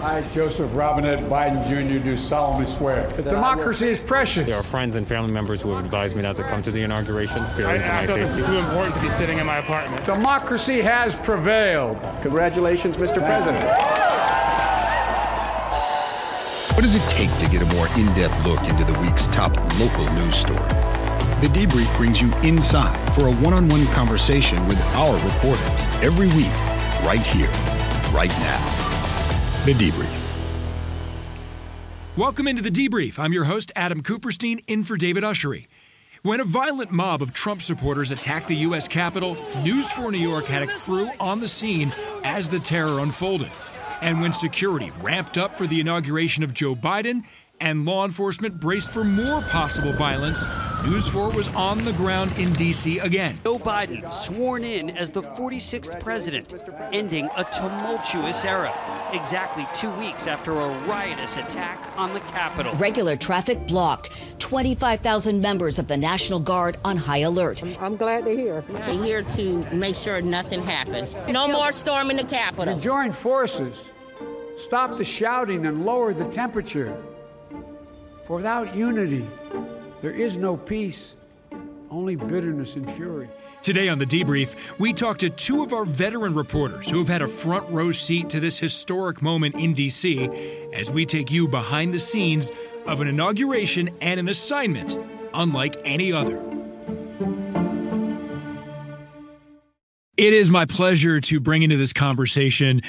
I, Joseph Robinette Biden Jr., do solemnly swear that democracy is precious. There are friends and family members who have advised me not to come to the inauguration, fearing for I, my I thought this safety. is too important to be sitting in my apartment. Democracy has prevailed. Congratulations, Mr. President. What does it take to get a more in depth look into the week's top local news story? The Debrief brings you inside for a one on one conversation with our reporters every week, right here, right now. The Debrief. Welcome into the debrief. I'm your host, Adam Kuperstein, in for David Ushery. When a violent mob of Trump supporters attacked the U.S. Capitol, News 4 New York had a crew on the scene as the terror unfolded. And when security ramped up for the inauguration of Joe Biden and law enforcement braced for more possible violence, News 4 was on the ground in D.C. again. Joe Biden sworn in as the 46th president, ending a tumultuous era, exactly two weeks after a riotous attack on the Capitol. Regular traffic blocked. 25,000 members of the National Guard on high alert. I'm glad they're here. They're here to make sure nothing happened. No more storming the Capitol. To join forces, stop the shouting, and lower the temperature. For without unity, there is no peace, only bitterness and fury. Today on the debrief, we talk to two of our veteran reporters who have had a front row seat to this historic moment in D.C. as we take you behind the scenes of an inauguration and an assignment unlike any other. It is my pleasure to bring into this conversation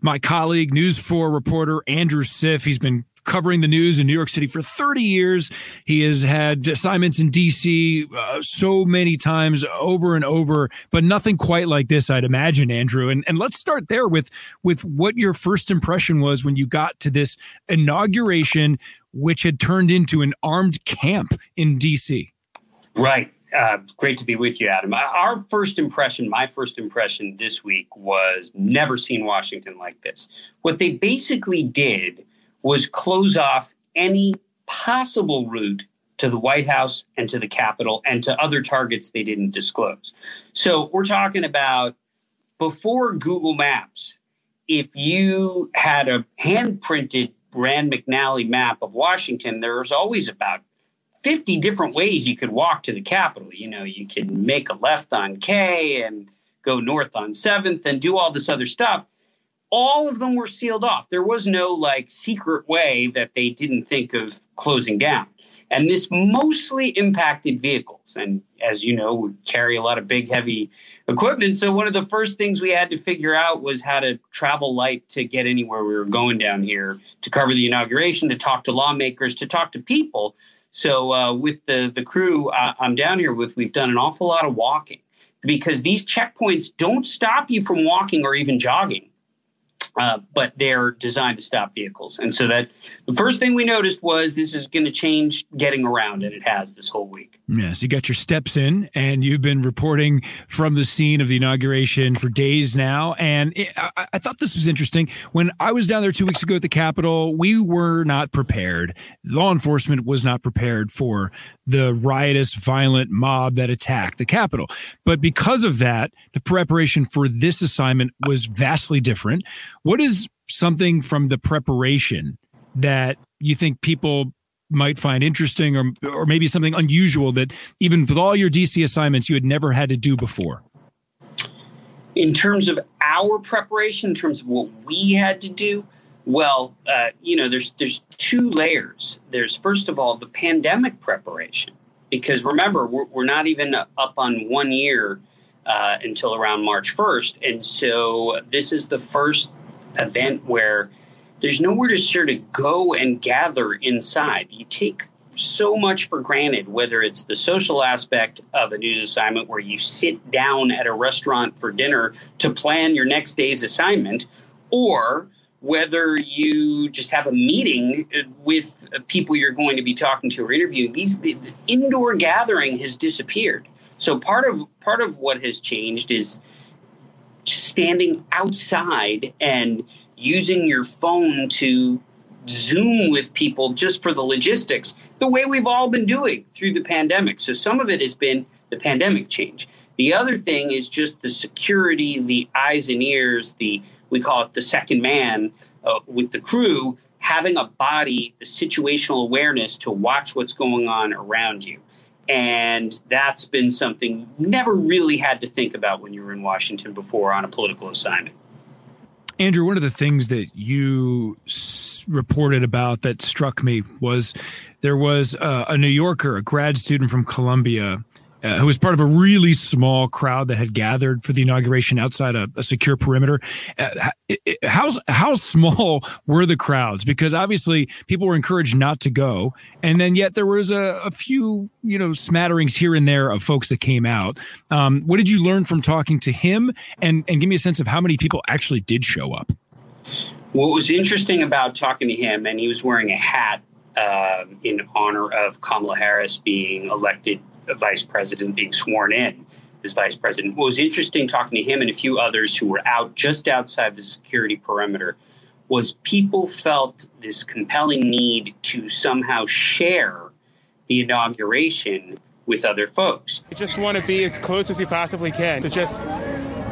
my colleague, News 4 reporter Andrew Siff. He's been covering the news in New York City for 30 years. He has had assignments in DC uh, so many times over and over, but nothing quite like this, I'd imagine, Andrew. And and let's start there with with what your first impression was when you got to this inauguration, which had turned into an armed camp in DC. Right. Uh, great to be with you, Adam. Our first impression, my first impression this week was never seen Washington like this. What they basically did was close off any possible route to the White House and to the Capitol and to other targets they didn't disclose. So we're talking about before Google Maps, if you had a hand printed Rand McNally map of Washington, there was always about 50 different ways you could walk to the Capitol. You know, you could make a left on K and go north on 7th and do all this other stuff all of them were sealed off. There was no like secret way that they didn't think of closing down. And this mostly impacted vehicles. And as you know, we carry a lot of big, heavy equipment. So one of the first things we had to figure out was how to travel light to get anywhere we were going down here to cover the inauguration, to talk to lawmakers, to talk to people. So uh, with the the crew uh, I'm down here with, we've done an awful lot of walking because these checkpoints don't stop you from walking or even jogging uh, but they're designed to stop vehicles. And so that the first thing we noticed was this is going to change getting around, and it has this whole week. Yes, you got your steps in, and you've been reporting from the scene of the inauguration for days now. And it, I, I, thought this was interesting. When I was down there two weeks ago at the Capitol, we were not prepared. Law enforcement was not prepared for the riotous, violent mob that attacked the Capitol. But because of that, the preparation for this assignment was vastly different. What is something from the preparation that you think people might find interesting or or maybe something unusual that even with all your DC assignments you had never had to do before? In terms of our preparation, in terms of what we had to do, well, uh, you know, there's there's two layers. There's first of all the pandemic preparation, because remember we're, we're not even up on one year uh, until around March 1st, and so this is the first event where there's nowhere to sort of go and gather inside. You take so much for granted, whether it's the social aspect of a news assignment where you sit down at a restaurant for dinner to plan your next day's assignment, or whether you just have a meeting with people you're going to be talking to or interviewing. These the, indoor gathering has disappeared. So part of part of what has changed is standing outside and using your phone to Zoom with people just for the logistics, the way we've all been doing through the pandemic. So some of it has been the pandemic change. The other thing is just the security, the eyes and ears, the we call it the second man uh, with the crew, having a body, the situational awareness to watch what's going on around you. And that's been something never really had to think about when you were in Washington before on a political assignment. Andrew, one of the things that you s- reported about that struck me was there was uh, a New Yorker, a grad student from Columbia, uh, who was part of a really small crowd that had gathered for the inauguration outside a, a secure perimeter. Uh, how how small were the crowds? Because obviously people were encouraged not to go, and then yet there was a, a few you know smatterings here and there of folks that came out. Um, what did you learn from talking to him? And and give me a sense of how many people actually did show up. What was interesting about talking to him, and he was wearing a hat uh, in honor of Kamala Harris being elected vice president being sworn in as vice president. What was interesting talking to him and a few others who were out just outside the security perimeter was people felt this compelling need to somehow share the inauguration with other folks. I just want to be as close as you possibly can to just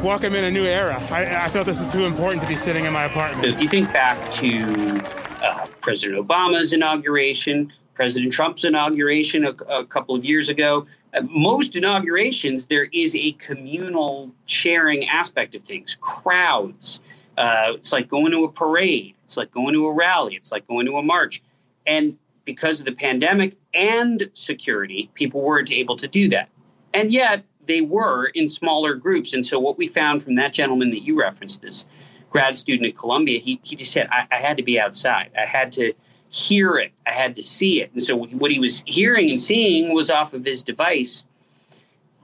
welcome in a new era. I, I felt this is too important to be sitting in my apartment. If you think back to uh, President Obama's inauguration, President Trump's inauguration a, a couple of years ago. Uh, most inaugurations, there is a communal sharing aspect of things, crowds. Uh, it's like going to a parade, it's like going to a rally, it's like going to a march. And because of the pandemic and security, people weren't able to do that. And yet, they were in smaller groups. And so, what we found from that gentleman that you referenced, this grad student at Columbia, he, he just said, I, I had to be outside. I had to hear it. I had to see it. And so what he was hearing and seeing was off of his device,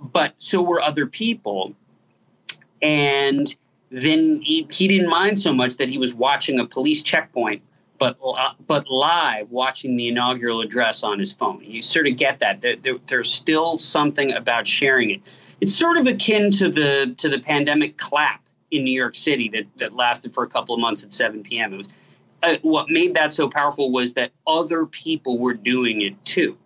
but so were other people. And then he, he didn't mind so much that he was watching a police checkpoint, but uh, but live watching the inaugural address on his phone. You sort of get that. There, there, there's still something about sharing it. It's sort of akin to the to the pandemic clap in New York City that, that lasted for a couple of months at 7 p.m. It was uh, what made that so powerful was that other people were doing it too.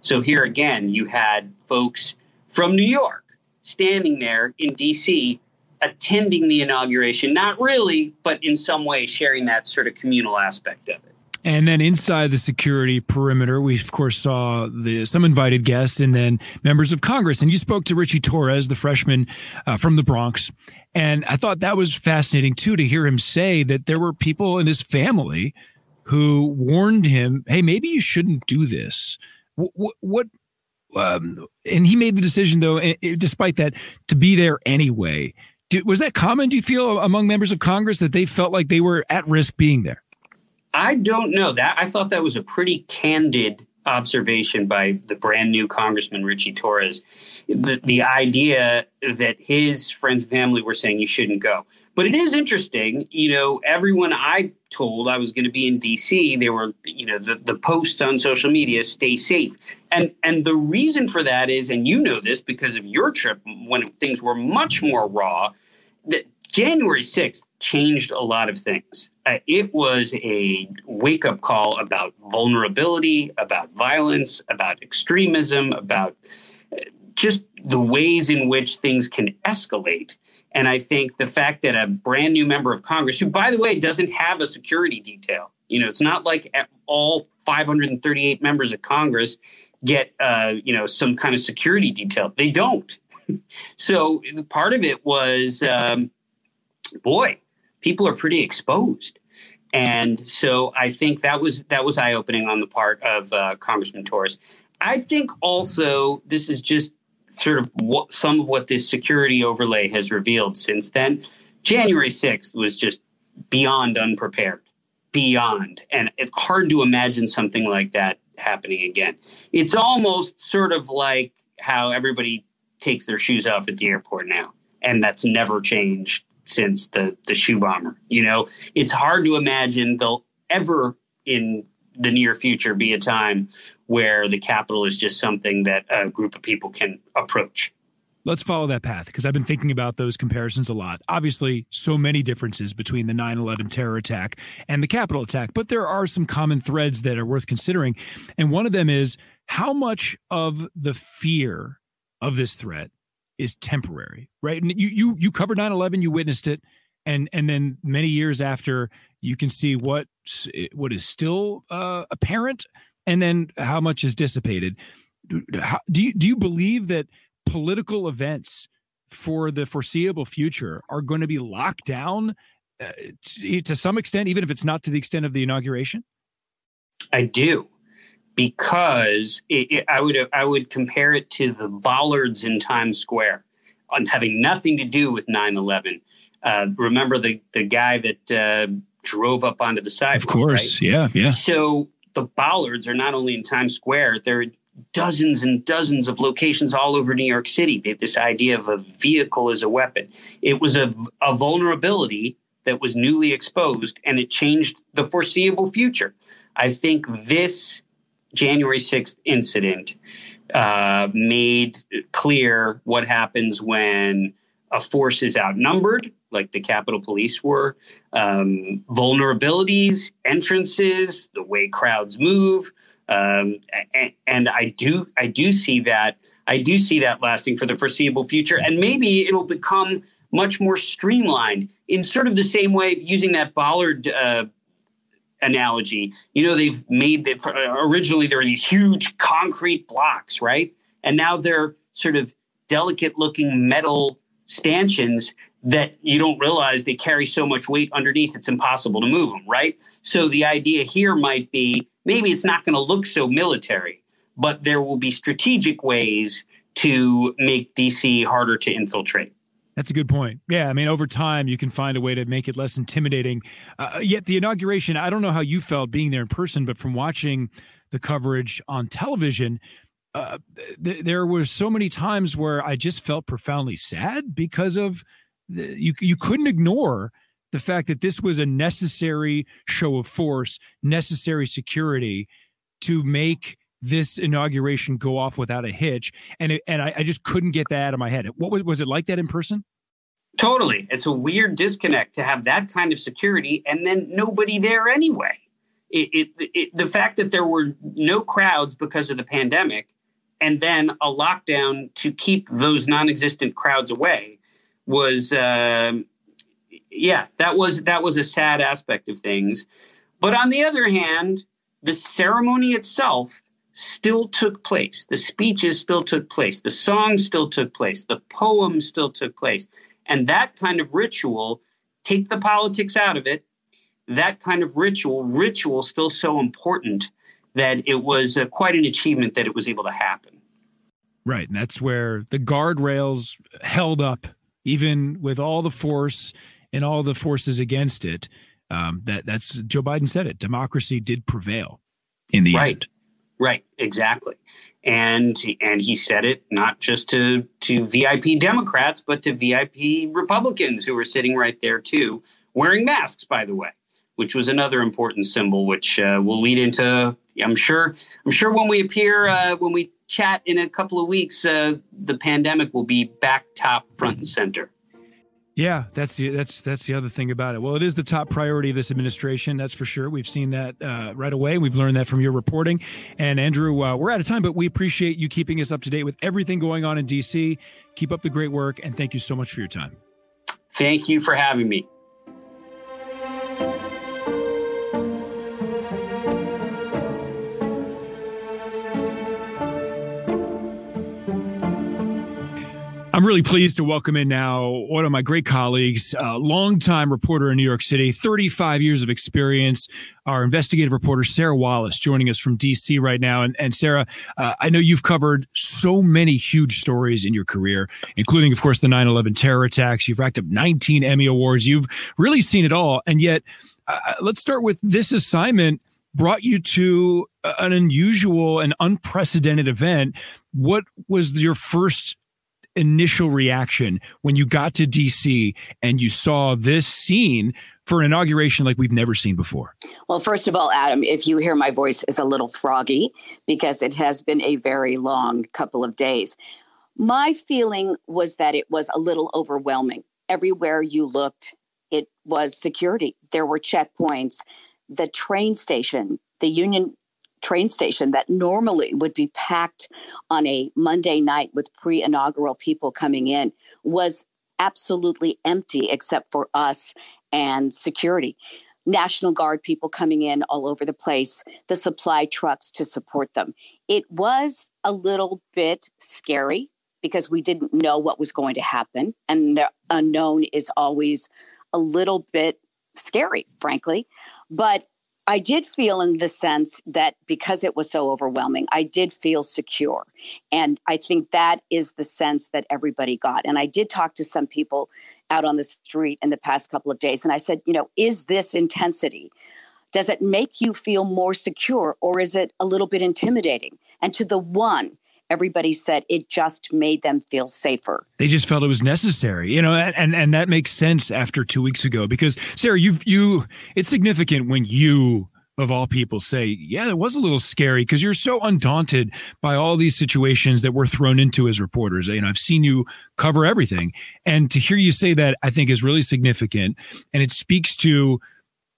So here again, you had folks from New York standing there in DC attending the inauguration, not really, but in some way sharing that sort of communal aspect of it. And then inside the security perimeter, we of course saw the some invited guests and then members of Congress. And you spoke to Richie Torres, the freshman uh, from the Bronx, and I thought that was fascinating too to hear him say that there were people in his family who warned him, "Hey, maybe you shouldn't do this." What? what um, and he made the decision, though, despite that, to be there anyway. was that common? Do you feel among members of Congress that they felt like they were at risk being there? I don't know that. I thought that was a pretty candid observation by the brand new Congressman Richie Torres. The, the idea that his friends and family were saying you shouldn't go. But it is interesting, you know, everyone I told I was going to be in DC, they were, you know, the, the posts on social media, stay safe. And and the reason for that is, and you know this because of your trip when things were much more raw, that January 6th changed a lot of things. Uh, it was a wake up call about vulnerability, about violence, about extremism, about uh, just the ways in which things can escalate. And I think the fact that a brand new member of Congress, who, by the way, doesn't have a security detail, you know, it's not like all 538 members of Congress get, uh, you know, some kind of security detail. They don't. so part of it was, um, boy, people are pretty exposed. And so I think that was that was eye opening on the part of uh, Congressman Torres. I think also this is just sort of what, some of what this security overlay has revealed since then. January 6th was just beyond unprepared, beyond. And it's hard to imagine something like that happening again. It's almost sort of like how everybody takes their shoes off at the airport now. And that's never changed since the the shoe bomber. You know, it's hard to imagine there'll ever in the near future be a time where the Capitol is just something that a group of people can approach. Let's follow that path because I've been thinking about those comparisons a lot. Obviously, so many differences between the 9 11 terror attack and the Capitol attack, but there are some common threads that are worth considering. And one of them is how much of the fear of this threat is temporary, right? And you you you covered 9/11, you witnessed it. and and then many years after, you can see what what is still uh, apparent, and then how much is dissipated. Do, do you do you believe that political events for the foreseeable future are going to be locked down uh, to, to some extent, even if it's not to the extent of the inauguration? I do because it, it, I would I would compare it to the bollards in Times Square, on having nothing to do with 9/11. Uh, remember the the guy that uh, drove up onto the sidewalk? Of course, right? yeah, yeah. So the bollards are not only in Times Square; they're dozens and dozens of locations all over New York City. They have this idea of a vehicle as a weapon. It was a, a vulnerability that was newly exposed, and it changed the foreseeable future. I think this January 6th incident uh, made clear what happens when a force is outnumbered, like the Capitol Police were, um, vulnerabilities, entrances, the way crowds move, um, and, and I do I do see that I do see that lasting for the foreseeable future, and maybe it'll become much more streamlined in sort of the same way using that Bollard uh, analogy. You know, they've made that uh, originally there were these huge concrete blocks, right? And now they're sort of delicate looking metal stanchions that you don't realize they carry so much weight underneath it's impossible to move them, right? So the idea here might be maybe it's not going to look so military, but there will be strategic ways to make DC harder to infiltrate. That's a good point. Yeah, I mean, over time, you can find a way to make it less intimidating. Uh, yet, the inauguration, I don't know how you felt being there in person, but from watching the coverage on television, uh, th- there was so many times where I just felt profoundly sad because of the, you. You couldn't ignore the fact that this was a necessary show of force, necessary security to make this inauguration go off without a hitch. And it, and I, I, just couldn't get that out of my head. What was was it like that in person? Totally. It's a weird disconnect to have that kind of security and then nobody there anyway. It, it, it, the fact that there were no crowds because of the pandemic and then a lockdown to keep those non-existent crowds away was uh, yeah that was that was a sad aspect of things but on the other hand the ceremony itself still took place. The speeches still took place. The songs still took place. The poems still took place. And that kind of ritual, take the politics out of it, that kind of ritual, ritual still so important that it was uh, quite an achievement that it was able to happen. Right. And that's where the guardrails held up, even with all the force and all the forces against it. Um, that that's Joe Biden said it. Democracy did prevail in the right. end. Right, exactly. And and he said it not just to to VIP Democrats, but to VIP Republicans who were sitting right there too, wearing masks, by the way, which was another important symbol, which uh, will lead into. I'm sure. I'm sure when we appear, uh, when we chat in a couple of weeks, uh, the pandemic will be back top, front and center. Yeah, that's the that's that's the other thing about it. Well, it is the top priority of this administration, that's for sure. We've seen that uh, right away. We've learned that from your reporting. And Andrew, uh, we're out of time, but we appreciate you keeping us up to date with everything going on in DC. Keep up the great work, and thank you so much for your time. Thank you for having me. I'm really pleased to welcome in now one of my great colleagues, a longtime reporter in New York City, 35 years of experience, our investigative reporter, Sarah Wallace, joining us from DC right now. And, and Sarah, uh, I know you've covered so many huge stories in your career, including, of course, the 9 11 terror attacks. You've racked up 19 Emmy Awards. You've really seen it all. And yet, uh, let's start with this assignment brought you to an unusual and unprecedented event. What was your first initial reaction when you got to DC and you saw this scene for an inauguration like we've never seen before? Well, first of all, Adam, if you hear my voice is a little froggy because it has been a very long couple of days. My feeling was that it was a little overwhelming. Everywhere you looked, it was security. There were checkpoints. The train station, the Union train station that normally would be packed on a Monday night with pre inaugural people coming in was absolutely empty except for us and security. National Guard people coming in all over the place, the supply trucks to support them. It was a little bit scary because we didn't know what was going to happen. And the unknown is always a little bit scary, frankly. But I did feel in the sense that because it was so overwhelming, I did feel secure. And I think that is the sense that everybody got. And I did talk to some people out on the street in the past couple of days. And I said, you know, is this intensity? Does it make you feel more secure or is it a little bit intimidating? And to the one, everybody said it just made them feel safer. They just felt it was necessary, you know, and and that makes sense after two weeks ago because Sarah, you you it's significant when you of all people say, yeah, it was a little scary because you're so undaunted by all these situations that we're thrown into as reporters. You know, I've seen you cover everything. And to hear you say that, I think is really significant. And it speaks to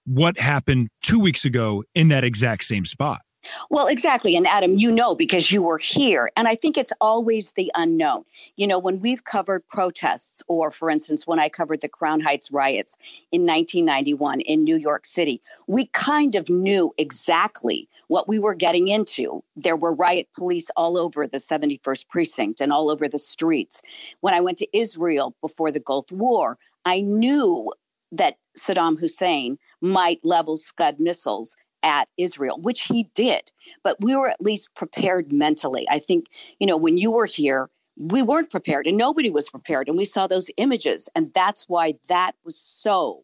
what happened two weeks ago in that exact same spot. Well, exactly. And Adam, you know, because you were here. And I think it's always the unknown. You know, when we've covered protests, or for instance, when I covered the Crown Heights riots in 1991 in New York City, we kind of knew exactly what we were getting into. There were riot police all over the 71st precinct and all over the streets. When I went to Israel before the Gulf War, I knew that Saddam Hussein might level Scud missiles at Israel, which he did. But we were at least prepared mentally. I think, you know, when you were here, we weren't prepared and nobody was prepared. And we saw those images. And that's why that was so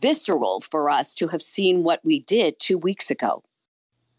visceral for us to have seen what we did two weeks ago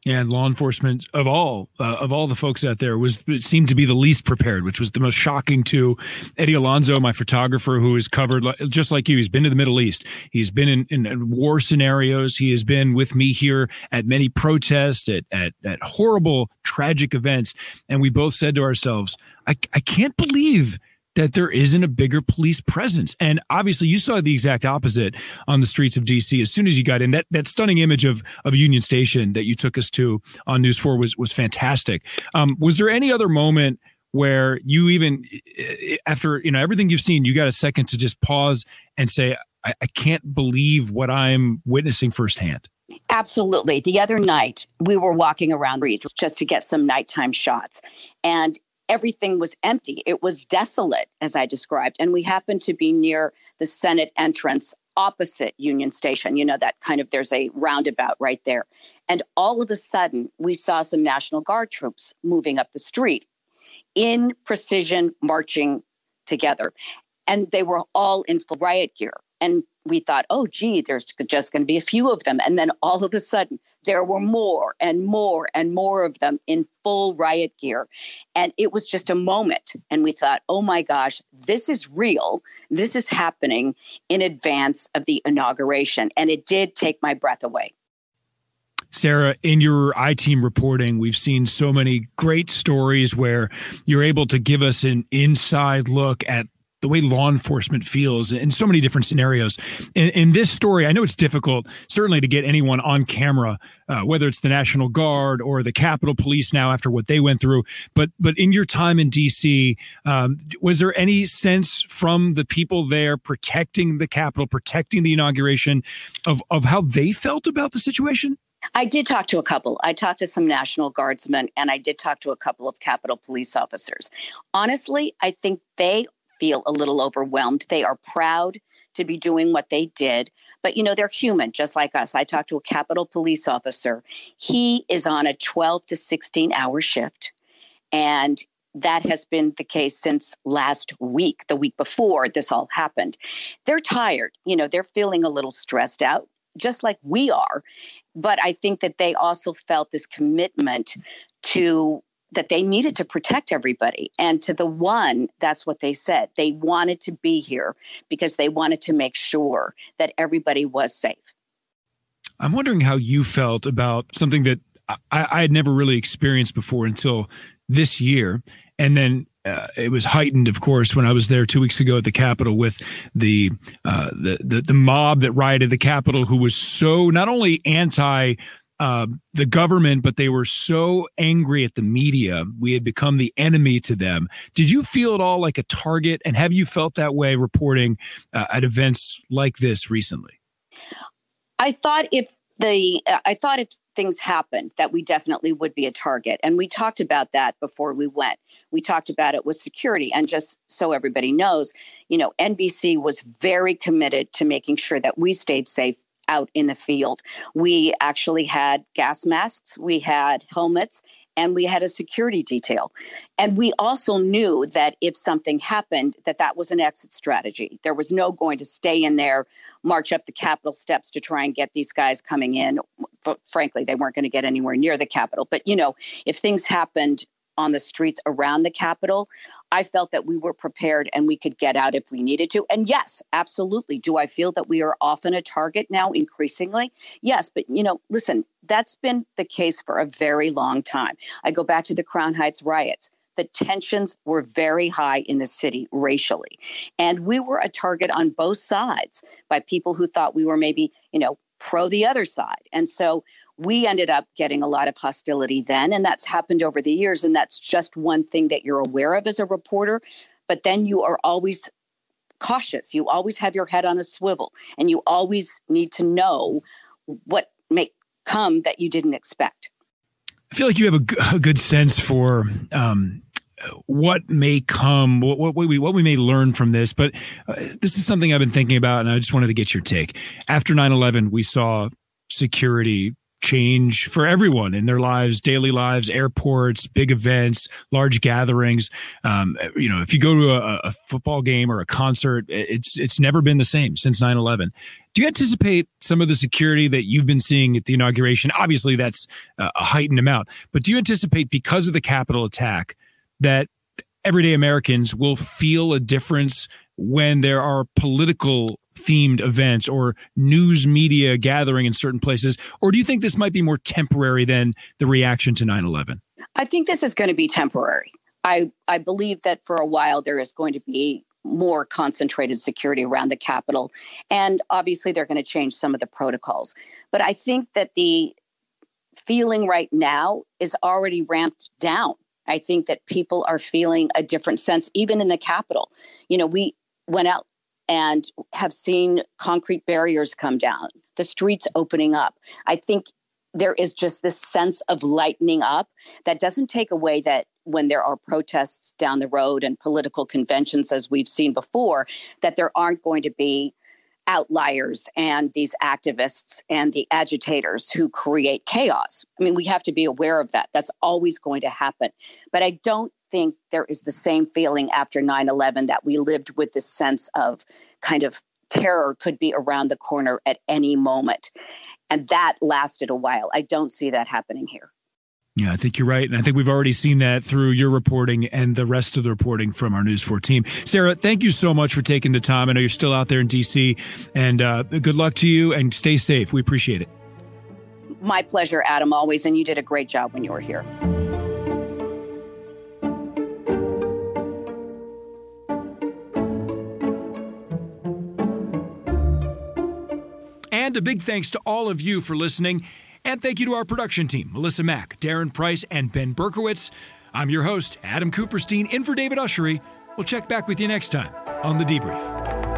and law enforcement of all uh, of all the folks out there was seemed to be the least prepared, which was the most shocking to Eddie Alonso, my photographer, who has covered just like you. He's been to the Middle East. He's been in, in war scenarios. He has been with me here at many protests, at at, at horrible, tragic events, and we both said to ourselves, "I, I can't believe." That there isn't a bigger police presence. And obviously you saw the exact opposite on the streets of DC as soon as you got in. That that stunning image of of Union Station that you took us to on News 4 was was fantastic. Um, was there any other moment where you even after you know everything you've seen, you got a second to just pause and say, I, I can't believe what I'm witnessing firsthand? Absolutely. The other night, we were walking around the streets just to get some nighttime shots. And everything was empty. It was desolate, as I described. And we happened to be near the Senate entrance opposite Union Station. You know, that kind of, there's a roundabout right there. And all of a sudden, we saw some National Guard troops moving up the street in precision, marching together. And they were all in full riot gear. And we thought, oh, gee, there's just going to be a few of them. And then all of a sudden, there were more and more and more of them in full riot gear. And it was just a moment. And we thought, oh my gosh, this is real. This is happening in advance of the inauguration. And it did take my breath away. Sarah, in your I team reporting, we've seen so many great stories where you're able to give us an inside look at the way law enforcement feels in so many different scenarios. In, in this story, I know it's difficult, certainly, to get anyone on camera, uh, whether it's the National Guard or the Capitol Police now after what they went through. But but in your time in D.C., um, was there any sense from the people there protecting the Capitol, protecting the inauguration, of of how they felt about the situation? I did talk to a couple. I talked to some National Guardsmen and I did talk to a couple of Capitol police officers. Honestly, I think they feel a little overwhelmed. They are proud to be doing what they did. But, you know, they're human, just like us. I talked to a Capitol police officer. He is on a 12 to 16 hour shift. And that has been the case since last week, the week before this all happened. They're tired. You know, they're feeling a little stressed out, just like we are. But I think that they also felt this commitment to that they needed to protect everybody. And to the one, that's what they said. They wanted to be here because they wanted to make sure that everybody was safe. I'm wondering how you felt about something that I, I had never really experienced before until this year. And then uh, it was heightened, of course, when I was there two weeks ago at the Capitol with the, uh, the, the the mob that rioted the Capitol, who was so not only anti uh, the government, but they were so angry at the media. We had become the enemy to them. Did you feel at all like a target? And have you felt that way reporting uh, at events like this recently? I thought if the I thought if things happened that we definitely would be a target and we talked about that before we went. We talked about it with security and just so everybody knows, you know, NBC was very committed to making sure that we stayed safe out in the field. We actually had gas masks, we had helmets, and we had a security detail. And we also knew that if something happened that that was an exit strategy. There was no going to stay in there march up the capitol steps to try and get these guys coming in. F- frankly they weren't going to get anywhere near the capitol. But you know if things happened on the streets around the capitol I felt that we were prepared and we could get out if we needed to. And yes, absolutely. Do I feel that we are often a target now increasingly? Yes, but you know, listen, that's been the case for a very long time. I go back to the Crown Heights riots. The tensions were very high in the city racially. And we were a target on both sides by people who thought we were maybe, you know, pro the other side. And so we ended up getting a lot of hostility then and that's happened over the years and that's just one thing that you're aware of as a reporter but then you are always cautious you always have your head on a swivel and you always need to know what may come that you didn't expect i feel like you have a, good sense for um, what may come, what, what, we what we may learn from this. But uh, this is something I've been thinking about, and I just wanted to get your take. After 9-11, we saw security change for everyone in their lives, daily lives, airports, big events, large gatherings. Um, you know, if you go to a, a, football game or a concert, it's it's never been the same since 9-11. Do you anticipate some of the security that you've been seeing at the inauguration? Obviously, that's a heightened amount, but do you anticipate because of the Capitol attack that everyday Americans will feel a difference when there are political themed events or news media gathering in certain places? Or do you think this might be more temporary than the reaction to 9 11? I think this is going to be temporary. I, I believe that for a while there is going to be more concentrated security around the Capitol. And obviously, they're going to change some of the protocols. But I think that the feeling right now is already ramped down. I think that people are feeling a different sense, even in the Capitol. You know, we went out and have seen concrete barriers come down, the streets opening up. I think there is just this sense of lightening up that doesn't take away that when there are protests down the road and political conventions, as we've seen before, that there aren't going to be outliers and these activists and the agitators who create chaos. I mean, we have to be aware of that. That's always going to happen. But I don't think there is the same feeling after 9 11 that we lived with this sense of kind of terror could be around the corner at any moment. And that lasted a while. I don't see that happening here. Yeah, I think you're right. And I think we've already seen that through your reporting and the rest of the reporting from our News 4 team. Sarah, thank you so much for taking the time. I know you're still out there in DC, and uh, good luck to you and stay safe. We appreciate it. My pleasure, Adam, always. And you did a great job when you were here. And a big thanks to all of you for listening. And thank you to our production team, Melissa Mack, Darren Price, and Ben Berkowitz. I'm your host, Adam Kuperstein, in for David Ushery. We'll check back with you next time on The Debrief.